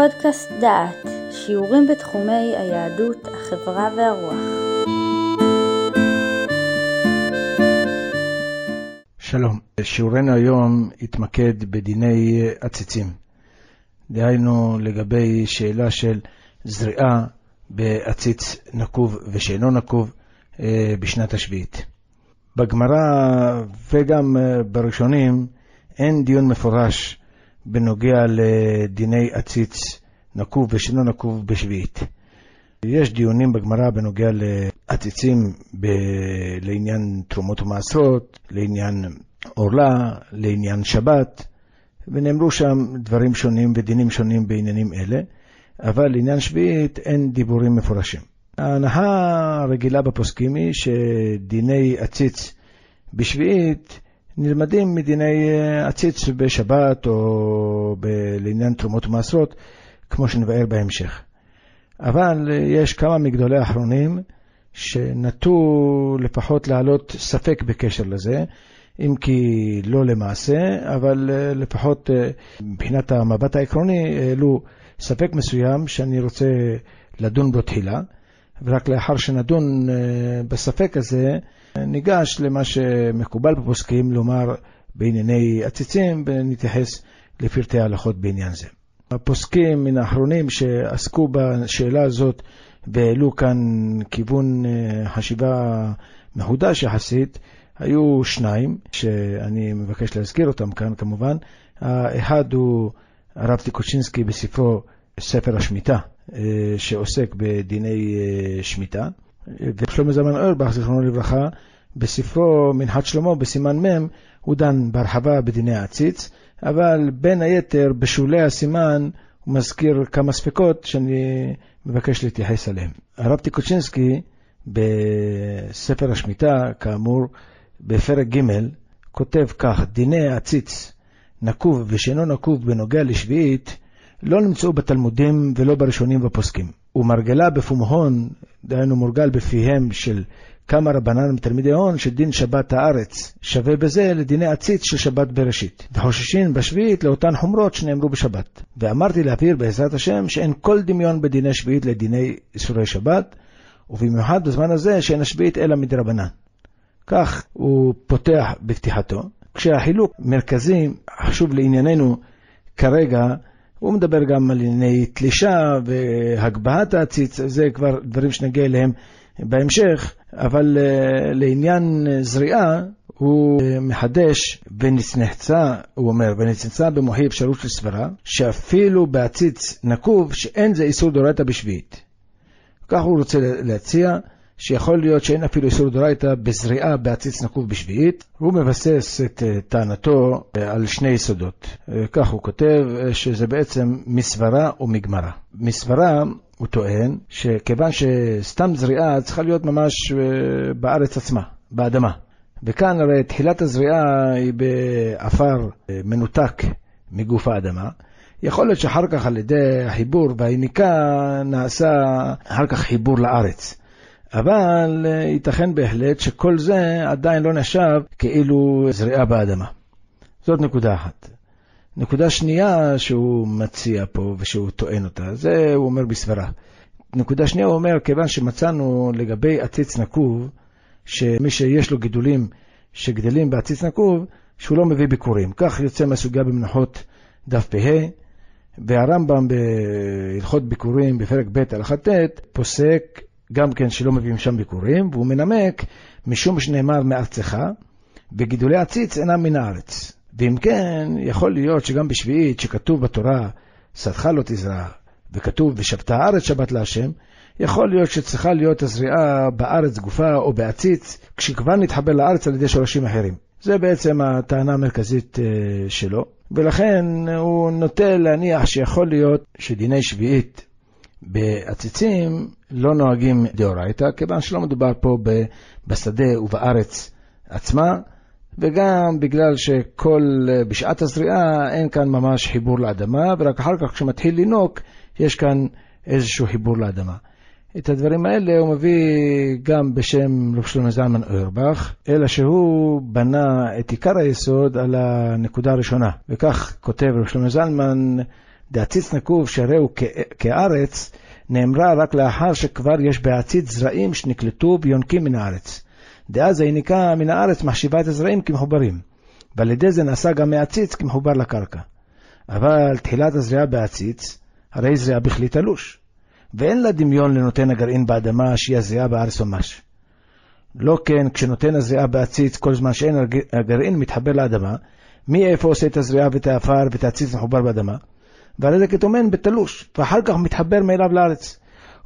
פודקאסט דעת, שיעורים בתחומי היהדות, החברה והרוח. שלום, שיעורנו היום יתמקד בדיני עציצים. דהיינו לגבי שאלה של זריעה בעציץ נקוב ושאינו נקוב אה, בשנת השביעית. בגמרא וגם אה, בראשונים אין דיון מפורש בנוגע לדיני עציץ נקוב ושאינו נקוב בשביעית. יש דיונים בגמרא בנוגע לעציצים ב... לעניין תרומות ומעשרות, לעניין עורלה, לעניין שבת, ונאמרו שם דברים שונים ודינים שונים בעניינים אלה, אבל לעניין שביעית אין דיבורים מפורשים. ההנחה הרגילה בפוסקים היא שדיני עציץ בשביעית נלמדים מדיני אה, עציץ בשבת או ב- לעניין תרומות ומעשרות, כמו שנבהר בהמשך. אבל אה, יש כמה מגדולי האחרונים שנטו לפחות להעלות ספק בקשר לזה, אם כי לא למעשה, אבל אה, לפחות מבחינת המבט העקרוני העלו ספק מסוים שאני רוצה לדון בו תחילה, ורק לאחר שנדון בספק הזה, ניגש למה שמקובל בפוסקים לומר בענייני עציצים, ונתייחס לפרטי ההלכות בעניין זה. הפוסקים מן האחרונים שעסקו בשאלה הזאת והעלו כאן כיוון אה, חשיבה מחודש יחסית, היו שניים, שאני מבקש להזכיר אותם כאן כמובן. האחד הוא הרב טיקוצ'ינסקי בספרו ספר השמיטה, אה, שעוסק בדיני אה, שמיטה. ושלמה זלמן אוירבך, זיכרונו לברכה, בספרו מנחת שלמה, בסימן מ', הוא דן בהרחבה בדיני העציץ, אבל בין היתר, בשולי הסימן, הוא מזכיר כמה ספקות שאני מבקש להתייחס אליהם. הרב טיקוצ'ינסקי, בספר השמיטה, כאמור, בפרק ג', כותב כך: דיני העציץ נקוב ושאינו נקוב בנוגע לשביעית, לא נמצאו בתלמודים ולא בראשונים בפוסקים. ומרגלה בפומהון, דהיינו מורגל בפיהם של כמה רבנן מתלמידי הון שדין שבת הארץ שווה בזה לדיני עציץ של שבת בראשית, וחוששים בשביעית לאותן חומרות שנאמרו בשבת. ואמרתי להבהיר בעזרת השם שאין כל דמיון בדיני שביעית לדיני איסורי שבת, ובמיוחד בזמן הזה שאין השביעית אלא מדרבנן. כך הוא פותח בפתיחתו, כשהחילוק מרכזי, חשוב לענייננו כרגע, הוא מדבר גם על ענייני תלישה והגבהת העציץ, זה כבר דברים שנגיע אליהם בהמשך, אבל uh, לעניין זריעה, הוא uh, מחדש ונצנחצה, הוא אומר, ונצנחצה במוחי אפשרות של סברה, שאפילו בעציץ נקוב שאין זה איסור דורייתא בשביעית. כך הוא רוצה להציע, שיכול להיות שאין אפילו איסור דורייתא בזריעה בעציץ נקוב בשביעית. הוא מבסס את uh, טענתו uh, על שני יסודות. Uh, כך הוא כותב, שזה בעצם מסברה ומגמרה. מסברה הוא טוען שכיוון שסתם זריעה צריכה להיות ממש אה, בארץ עצמה, באדמה. וכאן הרי תחילת הזריעה היא בעפר אה, מנותק מגוף האדמה. יכול להיות שאחר כך על ידי החיבור והיניקה נעשה אחר כך חיבור לארץ. אבל אה, ייתכן בהחלט שכל זה עדיין לא נחשב כאילו זריעה באדמה. זאת נקודה אחת. נקודה שנייה שהוא מציע פה ושהוא טוען אותה, זה הוא אומר בסברה. נקודה שנייה הוא אומר, כיוון שמצאנו לגבי עציץ נקוב, שמי שיש לו גידולים שגדלים בעציץ נקוב, שהוא לא מביא ביקורים. כך יוצא מהסוגיה במנחות דף פ"ה, והרמב"ם בהלכות ביקורים בפרק ב' הלכה ט', פוסק גם כן שלא מביאים שם ביקורים, והוא מנמק משום שנאמר מארצך, וגידולי עציץ אינם מן הארץ. ואם כן, יכול להיות שגם בשביעית, שכתוב בתורה, שדך לא תזרע, וכתוב, ושבתה הארץ שבת להשם, יכול להיות שצריכה להיות הזריעה בארץ גופה או בעציץ, כשכבר נתחבר לארץ על ידי שורשים אחרים. זה בעצם הטענה המרכזית אה, שלו, ולכן הוא נוטה להניח שיכול להיות שדיני שביעית בעציצים לא נוהגים דאורייתא, כיוון שלא מדובר פה בשדה ובארץ עצמה, וגם בגלל שכל, בשעת הזריעה אין כאן ממש חיבור לאדמה, ורק אחר כך כשמתחיל לינוק, יש כאן איזשהו חיבור לאדמה. את הדברים האלה הוא מביא גם בשם רב שלמה זלמן אוירבך, אלא שהוא בנה את עיקר היסוד על הנקודה הראשונה. וכך כותב רב שלמה זלמן, דעציץ נקוב שהרי הוא כארץ, נאמרה רק לאחר שכבר יש בעציץ זרעים שנקלטו ויונקים מן הארץ. דאז היניקה מן הארץ מחשיבה את הזרעים כמחוברים, ועל ידי זה נעשה גם מעציץ כמחובר לקרקע. אבל תחילת הזריעה בעציץ, הרי זריעה בכלי תלוש, ואין לה דמיון לנותן הגרעין באדמה שהיא הזריעה בארץ ממש. לא כן, כשנותן הזריעה בעציץ, כל זמן שאין הגרעין מתחבר לאדמה, מי איפה עושה את הזריעה ואת העפר ואת העציץ מחובר באדמה? ועל ידי כתומן בתלוש, ואחר כך מתחבר מאליו לארץ.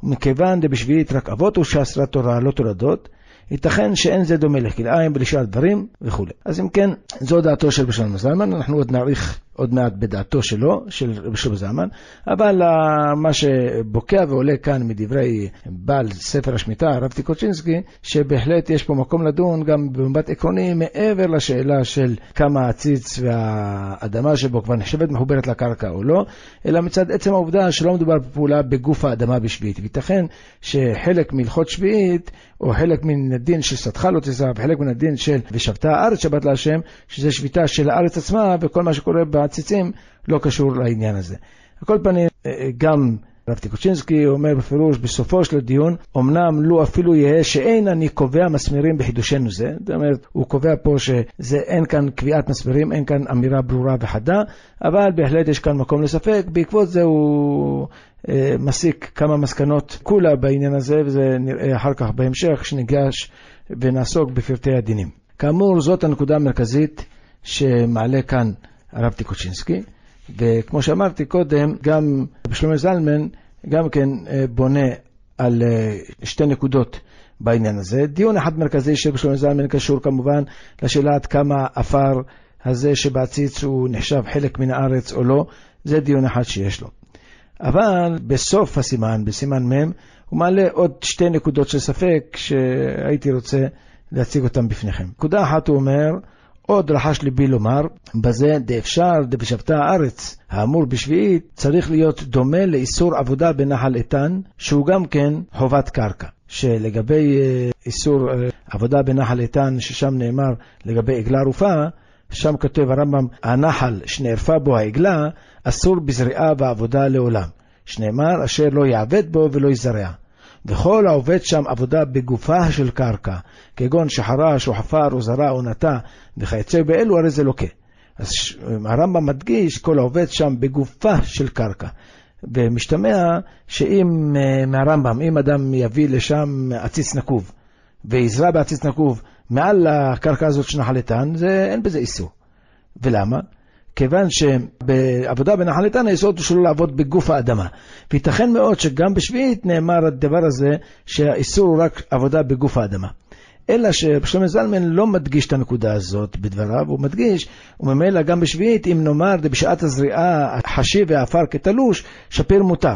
ומכיוון דבשביעית רק אבות ושעשרה תורה לא תולדות, ייתכן שאין זה דומה לכלאיים ולשאר דברים וכו'. אז אם כן, זו דעתו של בשלום זלמן, אנחנו עוד נעריך עוד מעט בדעתו שלו, של רבי שלמה זלמן, אבל uh, מה שבוקע ועולה כאן מדברי בעל ספר השמיטה, הרב טיקוצ'ינסקי, שבהחלט יש פה מקום לדון גם במבט עקרוני מעבר לשאלה של כמה הציץ והאדמה שבו כבר נחשבת מחוברת לקרקע או לא, אלא מצד עצם העובדה שלא מדובר בפעולה בגוף האדמה בשביעית. וייתכן שחלק מהלכות שביעית, או חלק מן הדין של סתך לא תזהב, וחלק מן הדין של ושבתה הארץ שבת להשם, שזה שביתה של הארץ עצמה, וכל מה שקורה העציצים לא קשור לעניין הזה. על כל פנים, אה, גם רב טיקוצ'ינסקי אומר בפירוש, בסופו של הדיון, אמנם לו אפילו יהא שאין אני קובע מסמרים בחידושנו זה, זאת אומרת, הוא קובע פה שאין כאן קביעת מסמרים, אין כאן אמירה ברורה וחדה, אבל בהחלט יש כאן מקום לספק, בעקבות זה הוא אה, מסיק כמה מסקנות כולה בעניין הזה, וזה נראה אחר כך בהמשך, כשניגש ונעסוק בפרטי הדינים. כאמור, זאת הנקודה המרכזית שמעלה כאן הרב טיקוצ'ינסקי, וכמו שאמרתי קודם, גם בשלומי זלמן גם כן אה, בונה על אה, שתי נקודות בעניין הזה. דיון אחד מרכזי של בשלומי זלמן קשור כמובן לשאלה עד כמה עפר הזה שבעציץ הוא נחשב חלק מן הארץ או לא, זה דיון אחד שיש לו. אבל בסוף הסימן, בסימן מ', הוא מעלה עוד שתי נקודות של ספק שהייתי רוצה להציג אותן בפניכם. נקודה אחת הוא אומר, עוד רחש ליבי לומר, בזה דאפשר דבשבתה הארץ, האמור בשביעית, צריך להיות דומה לאיסור עבודה בנחל איתן, שהוא גם כן חובת קרקע. שלגבי אה, איסור אה, עבודה בנחל איתן, ששם נאמר לגבי עגלה ערופה, שם כותב הרמב"ם, הנחל שנערפה בו העגלה, אסור בזריעה ועבודה לעולם. שנאמר, אשר לא יעבד בו ולא יזרע. וכל העובד שם עבודה בגופה של קרקע, כגון שחרש או חפר או זרע או נטע וכיוצא באלו, הרי זה לוקה. אז הרמב"ם מדגיש, כל העובד שם בגופה של קרקע. ומשתמע שאם אה, מהרמב"ם, אם אדם יביא לשם עציץ נקוב ויזרע בעציץ נקוב מעל הקרקע הזאת שנחל איתן, אין בזה איסור. ולמה? כיוון שבעבודה בנחל איתן היסוד הוא שלא לעבוד בגוף האדמה. וייתכן מאוד שגם בשביעית נאמר הדבר הזה שהאיסור הוא רק עבודה בגוף האדמה. אלא ששלמה זלמן לא מדגיש את הנקודה הזאת בדבריו, הוא מדגיש, וממילא גם בשביעית, אם נאמר בשעת הזריעה החשי והעפר כתלוש, שפיר מותר.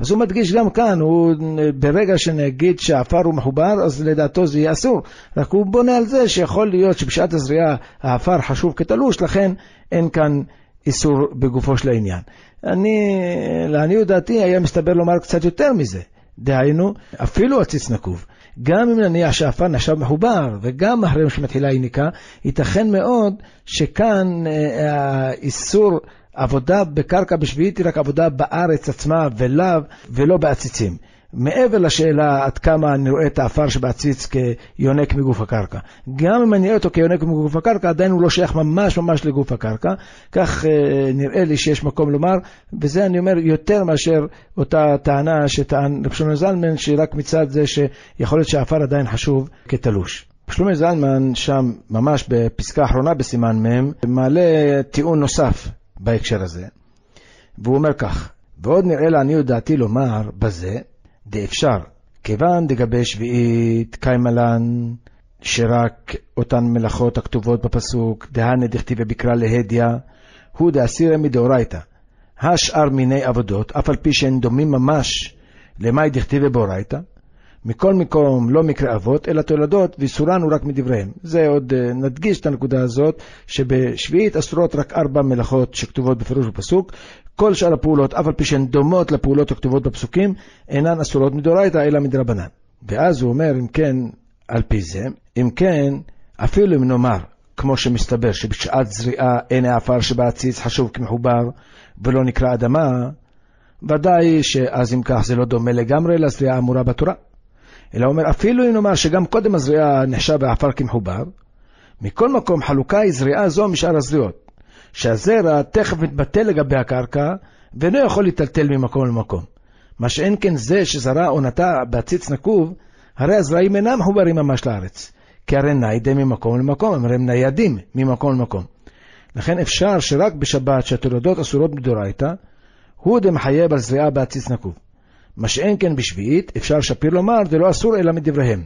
אז הוא מדגיש גם כאן, הוא, ברגע שנגיד שהעפר הוא מחובר, אז לדעתו זה יהיה אסור. רק הוא בונה על זה שיכול להיות שבשעת הזריעה העפר חשוב כתלוש, לכן אין כאן איסור בגופו של העניין. אני, לעניות דעתי, היה מסתבר לומר קצת יותר מזה. דהיינו, אפילו עציץ נקוב. גם אם נניח שהעפר נחשב מחובר, וגם אחרי שמתחילה היניקה, ייתכן מאוד שכאן אה, האיסור עבודה בקרקע בשביעית היא רק עבודה בארץ עצמה ולאו, ולא בעציצים. מעבר לשאלה עד כמה אני רואה את העפר שבעציץ כיונק מגוף הקרקע. גם אם אני רואה אותו כיונק מגוף הקרקע, עדיין הוא לא שייך ממש ממש לגוף הקרקע. כך אה, נראה לי שיש מקום לומר, וזה אני אומר יותר מאשר אותה טענה שטען רב שלמה זלמן, שרק מצד זה שיכול להיות שהעפר עדיין חשוב כתלוש. שלומי זלמן שם, ממש בפסקה האחרונה בסימן מ', מעלה טיעון נוסף בהקשר הזה, והוא אומר כך, ועוד נראה לעניות דעתי לומר בזה, דאפשר, כיוון דגבי שביעית קיימלן, שרק אותן מלאכות הכתובות בפסוק, דהנה דכתיבי בקרא להדיא, הוא דאסירא מדאורייתא. השאר מיני עבודות, אף על פי שהן דומים ממש למאי דכתיבי באורייתא, מכל מקום לא מקרה אבות, אלא תולדות, ואיסורן הוא רק מדבריהם. זה עוד uh, נדגיש את הנקודה הזאת, שבשביעית אסורות רק ארבע מלאכות שכתובות בפירוש בפסוק. כל שאר הפעולות, אף על פי שהן דומות לפעולות הכתובות בפסוקים, אינן אסורות מדורייתא, אלא מדרבנן. ואז הוא אומר, אם כן, על פי זה, אם כן, אפילו אם נאמר, כמו שמסתבר שבשעת זריעה אין העפר שבעציץ חשוב כמחובר ולא נקרא אדמה, ודאי שאז אם כך זה לא דומה לגמרי לזריעה האמורה בתורה. אלא אומר, אפילו אם נאמר שגם קודם הזריעה נחשב העפר כמחובר, מכל מקום חלוקה היא זריעה זו משאר הזריעות, שהזרע תכף מתבטא לגבי הקרקע ואינו יכול להיטלטל ממקום למקום. מה שאין כן זה שזרע או נטע בעציץ נקוב, הרי הזרעים אינם מחוברים ממש לארץ, כי הרי ניידם ממקום למקום, הרי הם ניידים ממקום למקום. לכן אפשר שרק בשבת שהתולדות אסורות מדורייתא, הוא דמחייב על זריעה בעציץ נקוב. מה שאין כן בשביעית, אפשר שפיר לומר, זה לא אסור אלא מדבריהם.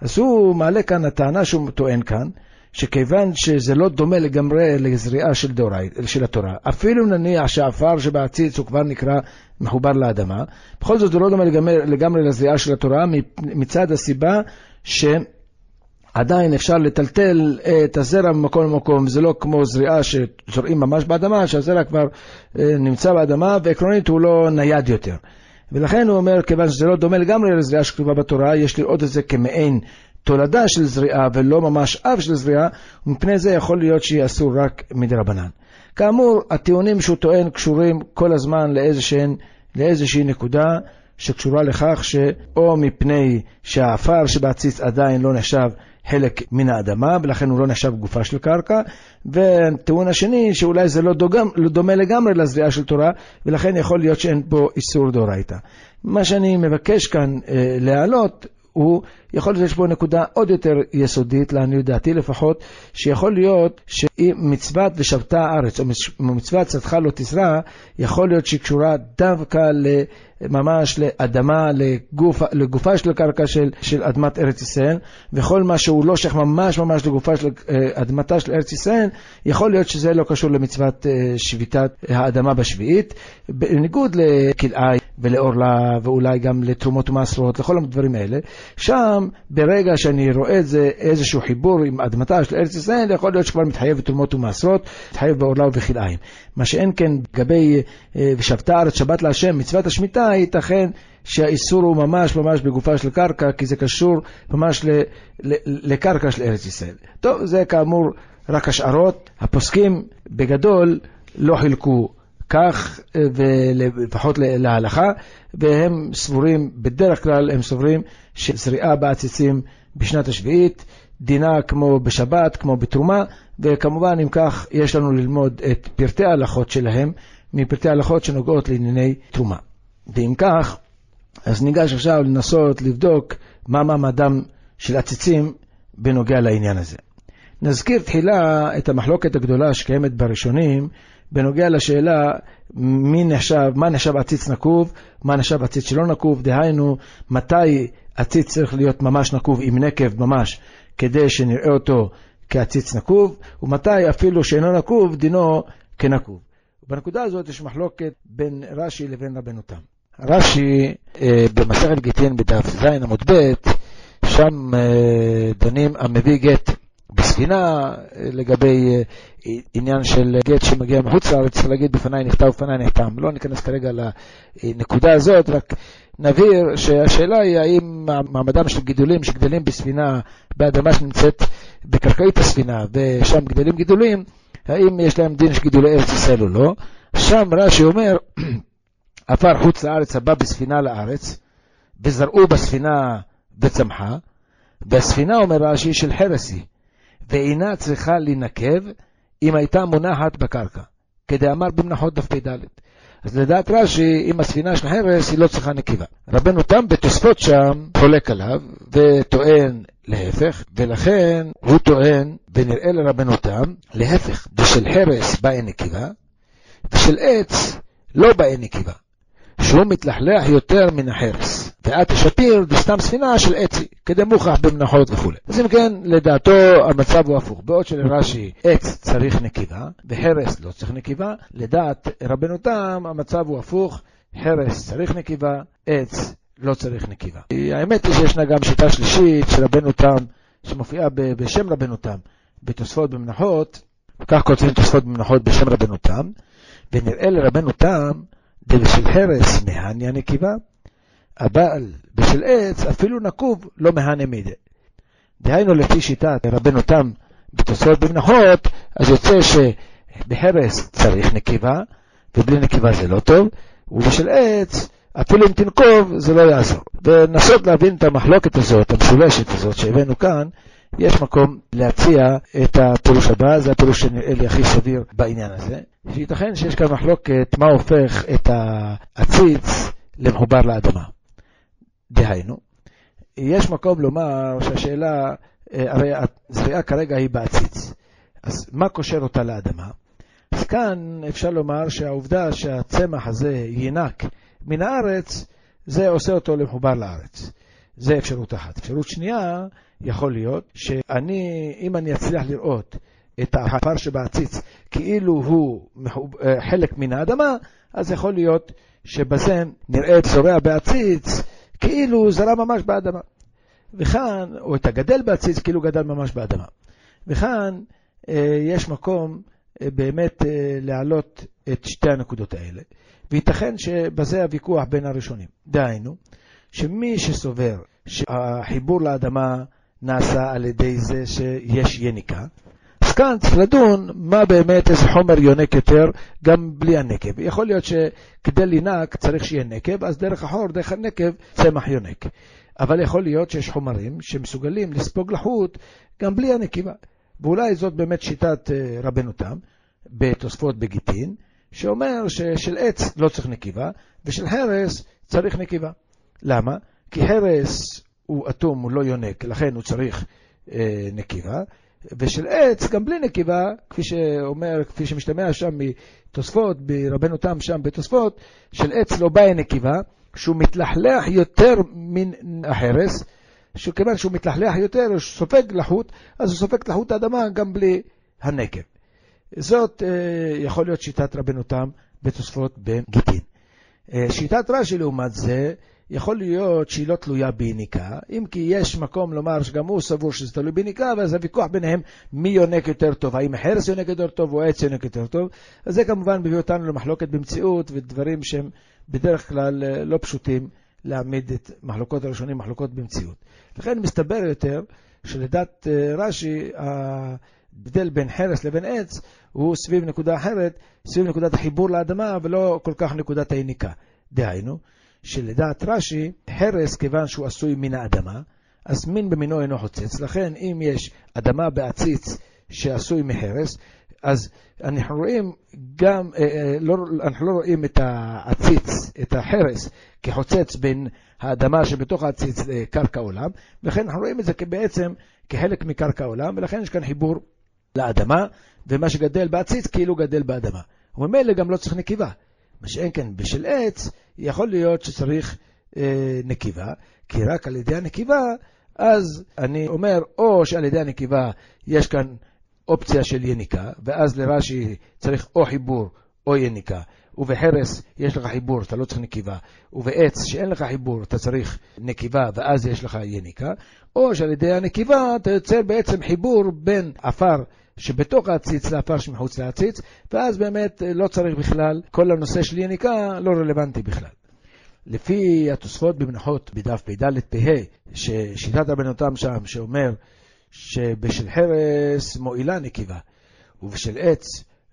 אז הוא מעלה כאן הטענה שהוא טוען כאן, שכיוון שזה לא דומה לגמרי לזריעה של, דורי, של התורה, אפילו נניח שהעפר שבעציץ הוא כבר נקרא מחובר לאדמה, בכל זאת זה לא דומה לגמרי, לגמרי לזריעה של התורה מצד הסיבה שעדיין אפשר לטלטל את הזרע ממקום למקום, זה לא כמו זריעה שזורעים ממש באדמה, שהזרע כבר אה, נמצא באדמה ועקרונית הוא לא נייד יותר. ולכן הוא אומר, כיוון שזה לא דומה לגמרי לזריעה שכתובה בתורה, יש לראות את זה כמעין תולדה של זריעה ולא ממש אב של זריעה, ומפני זה יכול להיות שהיא אסור רק מדרבנן. כאמור, הטיעונים שהוא טוען קשורים כל הזמן לאיזושהי, לאיזושהי נקודה שקשורה לכך שאו מפני שהעפר שבעציץ עדיין לא נחשב חלק מן האדמה, ולכן הוא לא נחשב גופה של קרקע, והטיעון השני, שאולי זה לא, דוגם, לא דומה לגמרי לזריעה של תורה, ולכן יכול להיות שאין פה איסור דאורייתא. מה שאני מבקש כאן אה, להעלות הוא, יכול להיות שיש פה נקודה עוד יותר יסודית, לעניות דעתי לפחות, שיכול להיות שאם מצוות ושבתה הארץ, או מצוות צדך לא תזרע, יכול להיות שהיא קשורה דווקא ממש לאדמה, לגוף, לגופה של הקרקע של, של אדמת ארץ ישראל, וכל מה שהוא לא שייך ממש ממש לגופה של אה, אדמתה של ארץ ישראל, יכול להיות שזה לא קשור למצוות אה, שביתת האדמה בשביעית, בניגוד לכלאי ולעורלה, ואולי גם לתרומות ומעשרות, לכל הדברים האלה. שם, ברגע שאני רואה את זה, איזשהו חיבור עם אדמתה של ארץ ישראל, יכול להיות שכבר מתחייב בתרומות ומעשרות, מתחייב בעורלה ובכלאיים. מה שאין כן לגבי אה, ושבתה ארץ שבת להשם, מצוות השמיטה, ייתכן שהאיסור הוא ממש ממש בגופה של קרקע, כי זה קשור ממש ל, ל, לקרקע של ארץ ישראל. טוב, זה כאמור רק השערות. הפוסקים בגדול לא חילקו כך, אה, ולפחות להלכה, והם סבורים, בדרך כלל הם סוברים שזריעה בעציצים בשנת השביעית, דינה כמו בשבת, כמו בתרומה, וכמובן אם כך יש לנו ללמוד את פרטי ההלכות שלהם מפרטי ההלכות שנוגעות לענייני תרומה. ואם כך, אז ניגש עכשיו לנסות לבדוק מה מעמדם של עציצים בנוגע לעניין הזה. נזכיר תחילה את המחלוקת הגדולה שקיימת בראשונים בנוגע לשאלה מי נחשב, מה נחשב עציץ נקוב, מה נחשב עציץ שלא נקוב, דהיינו מתי עציץ צריך להיות ממש נקוב עם נקב ממש כדי שנראה אותו כעציץ נקוב, ומתי אפילו שאינו נקוב דינו כנקוב. בנקודה הזאת יש מחלוקת בין רש"י לבין רבנו תם. רש"י אה, במסכת גיטין בדף ז עמוד ב', שם אה, דנים המביא גט בספינה אה, לגבי עניין של גט שמגיע מחוץ לארץ, צריך להגיד בפניי נכתב ובפניי נחתם. לא ניכנס כרגע לנקודה הזאת, רק נבהיר שהשאלה היא האם מעמדם של גידולים שגדלים בספינה באדמה שנמצאת בקרקעית הספינה ושם גדלים גידולים, האם יש להם דין של גידולי ארץ ישראל או לא. שם רש"י אומר, עפר חוץ לארץ הבא בספינה לארץ, וזרעו בספינה וצמחה, והספינה, אומר רש"י, של חרס היא, ואינה צריכה להינקב אם הייתה מונחת בקרקע, כדאמר במנחות דף פ"ד. אז לדעת רש"י, אם הספינה של חרס היא לא צריכה נקיבה. רבנו תם בתוספות שם חולק עליו וטוען להפך, ולכן הוא טוען, ונראה לרבנו תם, להפך, ושל חרס באה נקיבה, ושל עץ לא באה נקיבה. שהוא מתלחלח יותר מן החרס. ואת השפיר זה סתם ספינה של עצי, כדי מוכח במנחות וכו'. אז אם כן, לדעתו המצב הוא הפוך. בעוד שלרש"י עץ צריך נקיבה, וחרס לא צריך נקיבה, לדעת רבנו תם המצב הוא הפוך, חרס צריך נקיבה, עץ לא צריך נקיבה. האמת היא שישנה גם שיטה שלישית של רבנו תם, שמופיעה בשם רבנו תם, בתוספות במנחות, כך כותבים תוספות במנחות בשם רבנו תם, ונראה לרבנו תם דבשל הרס מהניה נקיבה, אבל בשל עץ אפילו נקוב לא מהנה מידי. דהיינו לפי שיטת רבנו תם בתוספות במנחות, אז יוצא שבהרס צריך נקיבה, ובלי נקיבה זה לא טוב, ובשל עץ, אפילו אם תנקוב, זה לא יעזור. ולנסות להבין את המחלוקת הזאת, המשולשת הזאת שהבאנו כאן, יש מקום להציע את הפירוש הבא, זה הפירוש שנראה לי הכי סביר בעניין הזה, שייתכן שיש כאן מחלוקת מה הופך את העציץ למחובר לאדמה. דהיינו, יש מקום לומר שהשאלה, אה, הרי הזריעה כרגע היא בעציץ, אז מה קושר אותה לאדמה? אז כאן אפשר לומר שהעובדה שהצמח הזה ינק מן הארץ, זה עושה אותו למחובר לארץ. זה אפשרות אחת. אפשרות שנייה, יכול להיות שאני, אם אני אצליח לראות את העפר שבעציץ כאילו הוא אה, חלק מן האדמה, אז יכול להיות שבזה נראה את זורע בעציץ כאילו זרע ממש באדמה. וכאן, או את הגדל בעציץ כאילו גדל ממש באדמה. וכאן אה, יש מקום אה, באמת להעלות את שתי הנקודות האלה. וייתכן שבזה הוויכוח בין הראשונים. דהיינו, שמי שסובר שהחיבור לאדמה נעשה על ידי זה שיש יניקה, כאן צריך לדון מה באמת איזה חומר יונק יותר גם בלי הנקב. יכול להיות שכדי לינק צריך שיהיה נקב, אז דרך החור, דרך הנקב, צמח יונק. אבל יכול להיות שיש חומרים שמסוגלים לספוג לחות גם בלי הנקיבה. ואולי זאת באמת שיטת אה, רבנו תם בתוספות בגיטין, שאומר ששל עץ לא צריך נקיבה, ושל חרס צריך נקיבה. למה? כי חרס הוא אטום, הוא לא יונק, לכן הוא צריך אה, נקיבה, ושל עץ, גם בלי נקיבה, כפי שאומר, כפי שמשתמע שם מתוספות, ברבנו תם שם בתוספות, של עץ לא באה נקיבה, שהוא מתלחלח יותר מן החרס, שכיוון שהוא מתלחלח יותר, הוא סופג לחות, אז הוא סופג לחות האדמה גם בלי הנקב. זאת אה, יכול להיות שיטת רבנו תם בתוספות בגיטין. אה, שיטת רש"י לעומת זה, יכול להיות שהיא לא תלויה ביניקה, אם כי יש מקום לומר שגם הוא סבור שזה תלוי ביניקה, ואז הוויכוח ביניהם מי יונק יותר טוב, האם חרס יונק יותר טוב או עץ יונק יותר טוב, אז זה כמובן מביא אותנו למחלוקת במציאות ודברים שהם בדרך כלל אה, לא פשוטים להעמיד את מחלוקות הראשונים מחלוקות במציאות. לכן מסתבר יותר שלדת רש"י, ההבדל בין חרס לבין עץ הוא סביב נקודה אחרת, סביב נקודת החיבור לאדמה ולא כל כך נקודת היניקה. דהיינו, שלדעת רש"י, חרס, כיוון שהוא עשוי מן האדמה, אז מין במינו אינו חוצץ. לכן, אם יש אדמה בעציץ שעשוי מחרס, אז אנחנו רואים גם, אה, אה, לא, אנחנו לא רואים את העציץ, את החרס, כחוצץ בין האדמה שבתוך העציץ לקרקע עולם, ולכן אנחנו רואים את זה בעצם כחלק מקרקע עולם, ולכן יש כאן חיבור לאדמה, ומה שגדל בעציץ כאילו גדל באדמה. וממילא גם לא צריך נקיבה. מה שאין כן בשל עץ, יכול להיות שצריך אה, נקיבה, כי רק על ידי הנקיבה, אז אני אומר, או שעל ידי הנקיבה יש כאן אופציה של יניקה, ואז לרש"י צריך או חיבור או יניקה, ובחרס יש לך חיבור, אתה לא צריך נקיבה, ובעץ שאין לך חיבור, אתה צריך נקיבה, ואז יש לך יניקה, או שעל ידי הנקיבה אתה יוצר בעצם חיבור בין עפר שבתוך העציץ לעפר שמחוץ לעציץ, ואז באמת לא צריך בכלל, כל הנושא של יניקה לא רלוונטי בכלל. לפי התוספות במנחות בדף פ"ד פ"ה, ששיטת רבנותם שם, שאומר שבשל חרס מועילה נקיבה, ובשל עץ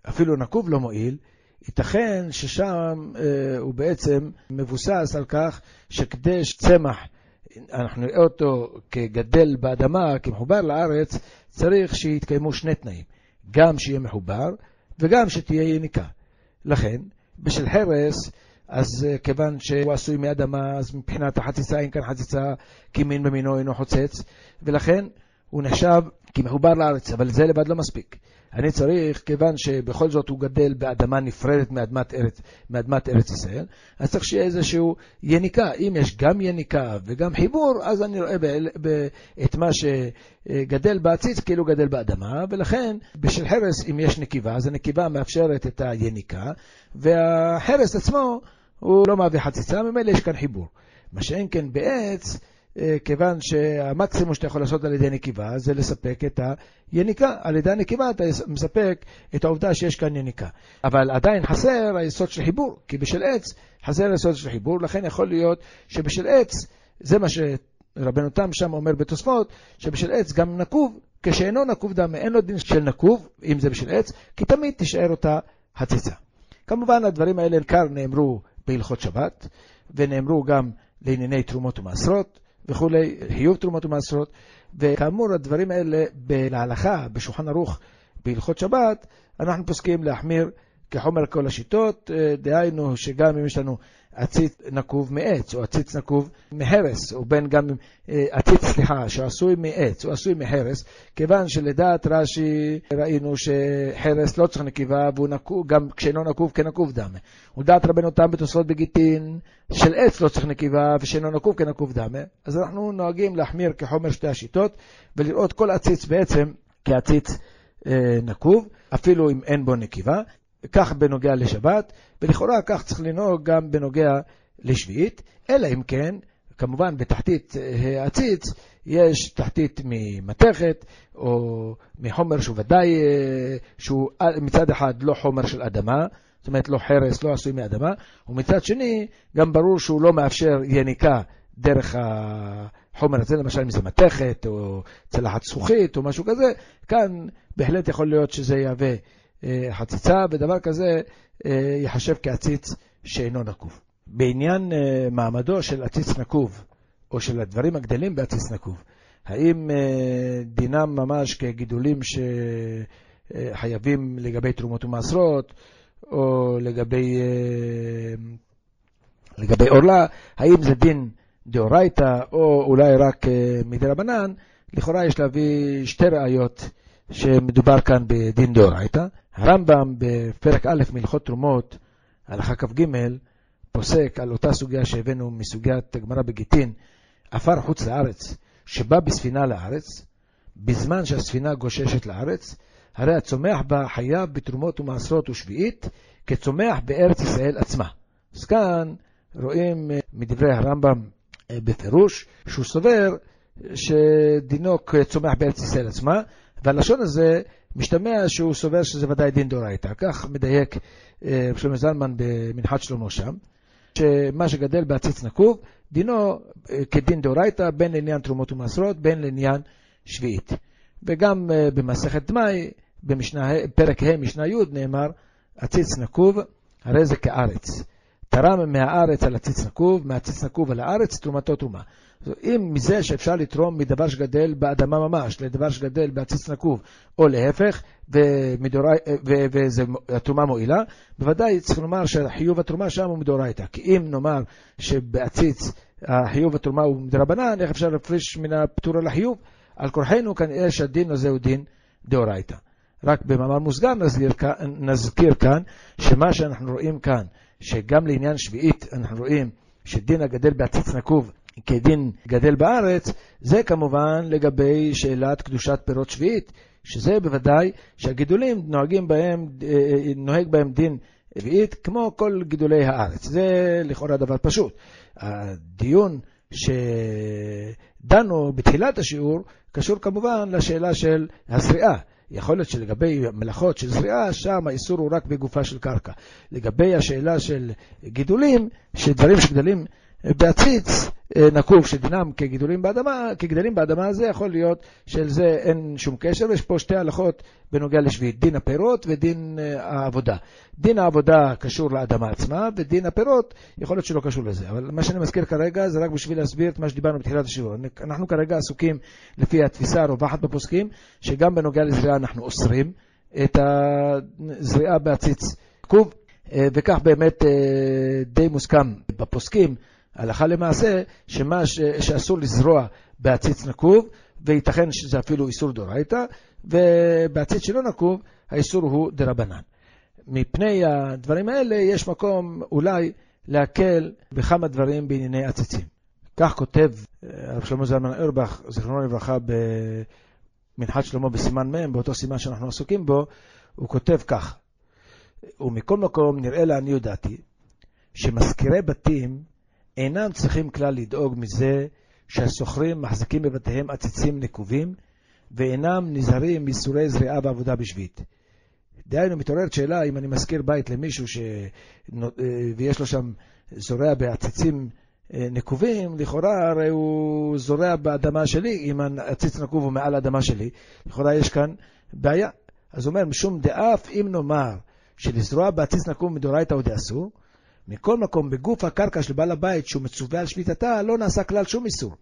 אפילו נקוב לא מועיל, ייתכן ששם אה, הוא בעצם מבוסס על כך שכדי שצמח, אנחנו נראה אותו כגדל באדמה, כמחובר לארץ, צריך שיתקיימו שני תנאים, גם שיהיה מחובר וגם שתהיה יניקה. לכן, בשל חרס, אז אה, כיוון שהוא עשוי מאדמה, אז מבחינת החציצה אין כאן חציצה כי מין במינו אינו חוצץ, ולכן הוא נחשב כמחובר לארץ, אבל זה לבד לא מספיק. אני צריך, כיוון שבכל זאת הוא גדל באדמה נפרדת מאדמת ארץ, מאדמת ארץ ישראל, אז צריך שיהיה איזושהי יניקה. אם יש גם יניקה וגם חיבור, אז אני רואה ב, ב, את מה שגדל בעציץ כאילו גדל באדמה, ולכן בשל חרס, אם יש נקיבה, אז הנקיבה מאפשרת את היניקה, והחרס עצמו הוא לא מהווה חציצה, ממילא יש כאן חיבור. מה שאין כן בעץ, כיוון שהמקסימום שאתה יכול לעשות על ידי נקיבה זה לספק את היניקה. על ידי הנקיבה אתה מספק את העובדה שיש כאן יניקה. אבל עדיין חסר היסוד של חיבור, כי בשל עץ חסר היסוד של חיבור, לכן יכול להיות שבשל עץ, זה מה שרבנו תם שם אומר בתוספות, שבשל עץ גם נקוב כשאינו נקוב דמה, אין לו דין של נקוב, אם זה בשל עץ, כי תמיד תישאר אותה הציצה. כמובן, הדברים האלה עיקר נאמרו בהלכות שבת, ונאמרו גם לענייני תרומות ומעשרות וכולי, חיוב תרומות ומעשרות, וכאמור, הדברים האלה להלכה, בשולחן ערוך, בהלכות שבת, אנחנו פוסקים להחמיר כחומר כל השיטות, אה, דהיינו שגם אם יש לנו עציץ נקוב מעץ, או עציץ נקוב מהרס, או בין גם אה, עציץ, סליחה, שעשוי מעץ, או עשוי מהרס, כיוון שלדעת רש"י ראינו שחרס לא צריך נקיבה, והוא נקוב, גם כשאינו נקוב כנקוב דמה. ולדעת רבנו תם בתוספות בגיטין, של עץ לא צריך נקיבה, ושאינו נקוב כנקוב דמה. אז אנחנו נוהגים להחמיר כחומר שתי השיטות, ולראות כל עציץ בעצם כעציץ אה, נקוב, אפילו אם אין בו נקיבה. כך בנוגע לשבת, ולכאורה כך צריך לנהוג גם בנוגע לשביעית, אלא אם כן, כמובן בתחתית העציץ יש תחתית ממתכת, או מחומר שהוא ודאי, אה, שהוא מצד אחד לא חומר של אדמה, זאת אומרת לא חרס, לא עשוי מאדמה, ומצד שני, גם ברור שהוא לא מאפשר יניקה דרך החומר הזה, למשל אם זה מתכת, או צלחת זכוכית, או משהו כזה, כאן בהחלט יכול להיות שזה יהווה אה, חציצה, ודבר כזה אה, ייחשב כעציץ שאינו נקוב. בעניין אה, מעמדו של עציץ נקוב, או של הדברים הגדלים בעציץ נקוב, האם דינם ממש כגידולים שחייבים לגבי תרומות ומעשרות, או לגבי, לגבי עורלה, האם זה דין דאורייתא, או אולי רק מדרבנן, לכאורה יש להביא שתי ראיות שמדובר כאן בדין דאורייתא. הרמב"ם בפרק א' מהלכות תרומות, הלכה כ"ג, פוסק על אותה סוגיה שהבאנו מסוגיית הגמרא בגיטין, עפר חוץ לארץ, שבא בספינה לארץ, בזמן שהספינה גוששת לארץ, הרי הצומח בה חייב בתרומות ומעשרות ושביעית, כצומח בארץ ישראל עצמה. אז כאן רואים אה, מדברי הרמב"ם אה, בפירוש, שהוא סובר שדינו כצומח בארץ ישראל עצמה, והלשון הזה משתמע שהוא סובר שזה ודאי דין דורייתא. כך מדייק אה, שלמה זלמן במנחת שלמה שם, שמה שגדל בעציץ נקוב, דינו אה, כדין דאורייתא, בין לעניין תרומות ומעשרות, בין לעניין שביעית. וגם אה, במסכת דמאי, בפרק ה' משנה י' נאמר, עציץ נקוב, הרי זה כארץ. תרם מהארץ על עציץ נקוב, מהעציץ נקוב על הארץ, תרומתו תרומה. אם מזה שאפשר לתרום מדבר שגדל באדמה ממש לדבר שגדל בעציץ נקוב, או להפך, והתרומה מועילה, בוודאי צריך לומר שחיוב התרומה שם הוא מדאורייתא. כי אם נאמר שבעציץ החיוב התרומה הוא מדרבנן, איך אפשר להפריש מן הפטור על החיוב? על כורחנו כנראה שהדין הזה הוא דין דאורייתא. רק במאמר מוסגר נזכיר כאן שמה שאנחנו רואים כאן, שגם לעניין שביעית אנחנו רואים שדין הגדל בעציץ נקוב כדין גדל בארץ, זה כמובן לגבי שאלת קדושת פירות שביעית, שזה בוודאי שהגידולים נוהגים בהם, אה, נוהג בהם דין שביעית כמו כל גידולי הארץ. זה לכאורה דבר פשוט. הדיון שדנו בתחילת השיעור קשור כמובן לשאלה של הזריעה. יכול להיות שלגבי מלאכות של זריעה, שם האיסור הוא רק בגופה של קרקע. לגבי השאלה של גידולים, שדברים שגדלים בעציץ אה, נקוב שדינם כגידולים באדמה, כגדלים באדמה זה יכול להיות שלזה אין שום קשר, ויש פה שתי הלכות בנוגע לשביעית, דין הפירות ודין אה, העבודה. דין העבודה קשור לאדמה עצמה, ודין הפירות יכול להיות שלא קשור לזה. אבל מה שאני מזכיר כרגע זה רק בשביל להסביר את מה שדיברנו בתחילת השיעור. אנחנו כרגע עסוקים לפי התפיסה הרווחת בפוסקים, שגם בנוגע לזריעה אנחנו אוסרים את הזריעה בעציץ נקוב, אה, וכך באמת די מוסכם בפוסקים. הלכה למעשה, שמה ש... שאסור לזרוע בעציץ נקוב, וייתכן שזה אפילו איסור דורייתא, ובעציץ שלא נקוב, האיסור הוא דרבנן. מפני הדברים האלה יש מקום אולי להקל בכמה דברים בענייני עציצים. כך כותב אה, הרב שלמה זלמן אורבך, זיכרונו לברכה, במנחת שלמה בסימן מ', באותו סימן שאנחנו עסוקים בו, הוא כותב כך: ומכל מקום נראה לעניות דעתי, שמזכירי בתים אינם צריכים כלל לדאוג מזה שהסוחרים מחזיקים בבתיהם עציצים נקובים ואינם נזהרים מאיסורי זריעה בעבודה בשביעית. דהיינו, מתעוררת שאלה אם אני משכיר בית למישהו ש... ויש לו שם זורע בעציצים נקובים, לכאורה הרי הוא זורע באדמה שלי, אם העציץ נקוב הוא מעל האדמה שלי, לכאורה יש כאן בעיה. אז הוא אומר, משום דאף אם נאמר שלזרוע בעציץ נקוב מדאורייתא עוד יעשו, מכל מקום, בגוף הקרקע של בעל הבית שהוא מצווה על שביתתה, לא נעשה כלל שום איסור,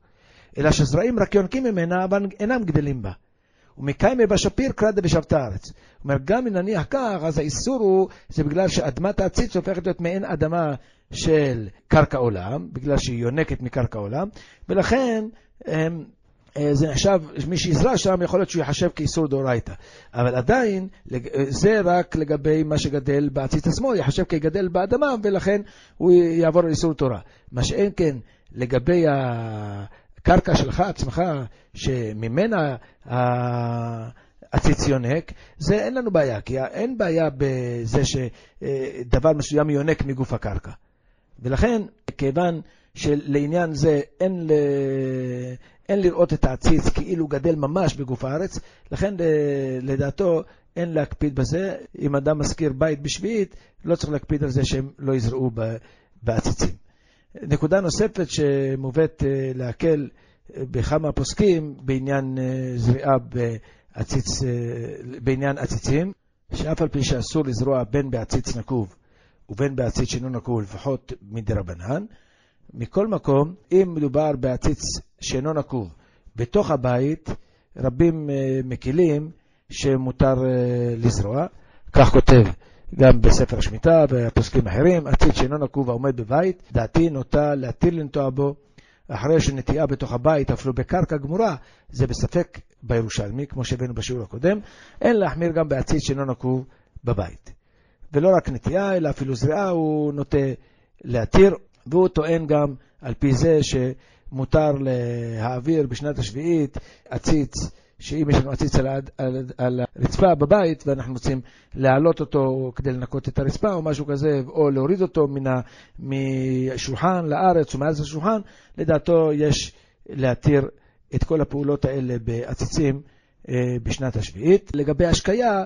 אלא שזרעים רק יונקים ממנה, אבל אינם גדלים בה. ומקיימי בשפיר קרדה בשבת הארץ. אומרת, גם אם נניח כך, אז האיסור הוא, זה בגלל שאדמת העציץ הופכת להיות מעין אדמה של קרקע עולם, בגלל שהיא יונקת מקרקע עולם, ולכן הם, אה, זה נחשב, מי שיזרע שם יכול להיות שהוא ייחשב כאיסור דאורייתא. אבל עדיין, זה רק לגבי מה שגדל בעציץ עצמו, ייחשב כגדל באדמה, ולכן הוא יעבור לאיסור תורה. מה שאין כן לגבי הקרקע שלך עצמך, שממנה העציץ יונק, זה אין לנו בעיה, כי אין בעיה בזה שדבר מסוים יונק מגוף הקרקע. ולכן, כיוון שלעניין זה אין, ל... אין לראות את העציץ כאילו גדל ממש בגוף הארץ, לכן לדעתו אין להקפיד בזה. אם אדם משכיר בית בשביעית, לא צריך להקפיד על זה שהם לא יזרעו בעציצים. נקודה נוספת שמובאת אה, להקל אה, בכמה פוסקים בעניין אה, זריעה בעציץ, בעניין עציצים, שאף על פי שאסור לזרוע בין בעציץ נקוב ובין בעציץ שאינו נקוב, לפחות מדרבנן, מכל מקום, אם מדובר בעציץ שאינו נקוב בתוך הבית, רבים מקילים שמותר לזרוע. כך כותב גם בספר השמיטה ובפוסקים אחרים, עציץ שאינו נקוב העומד בבית, דעתי נוטה להתיר לנטוע בו, אחרי שנטיעה בתוך הבית, אפילו בקרקע גמורה, זה בספק בירושלמי, כמו שהבאנו בשיעור הקודם, אין להחמיר גם בעציץ שאינו נקוב בבית. ולא רק נטיעה, אלא אפילו זריעה הוא נוטה להתיר, והוא טוען גם על פי זה שמותר להעביר בשנת השביעית עציץ שאם יש לנו עציץ על, על, על הרצפה בבית ואנחנו רוצים להעלות אותו כדי לנקות את הרצפה או משהו כזה, או להוריד אותו מן ה, משולחן לארץ או מעל השולחן, לדעתו יש להתיר את כל הפעולות האלה בעציצים אה, בשנת השביעית. לגבי השקיה,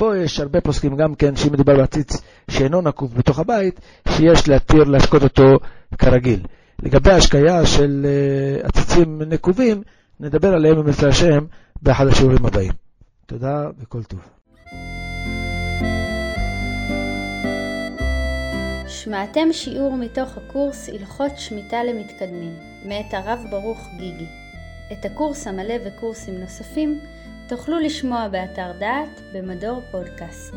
פה יש הרבה פוסקים גם כן, שאם מדובר בעציץ שאינו נקוב בתוך הבית, שיש להתיר להשקות אותו כרגיל. לגבי השקיה של אה, עציצים נקובים, נדבר עליהם ירצה השם באחד השיעורים הבאים. תודה וכל טוב. שמעתם שיעור מתוך הקורס הלכות שמיטה למתקדמים, מאת הרב ברוך גיגי. את הקורס המלא וקורסים נוספים תוכלו לשמוע באתר דעת במדור פודקאסט.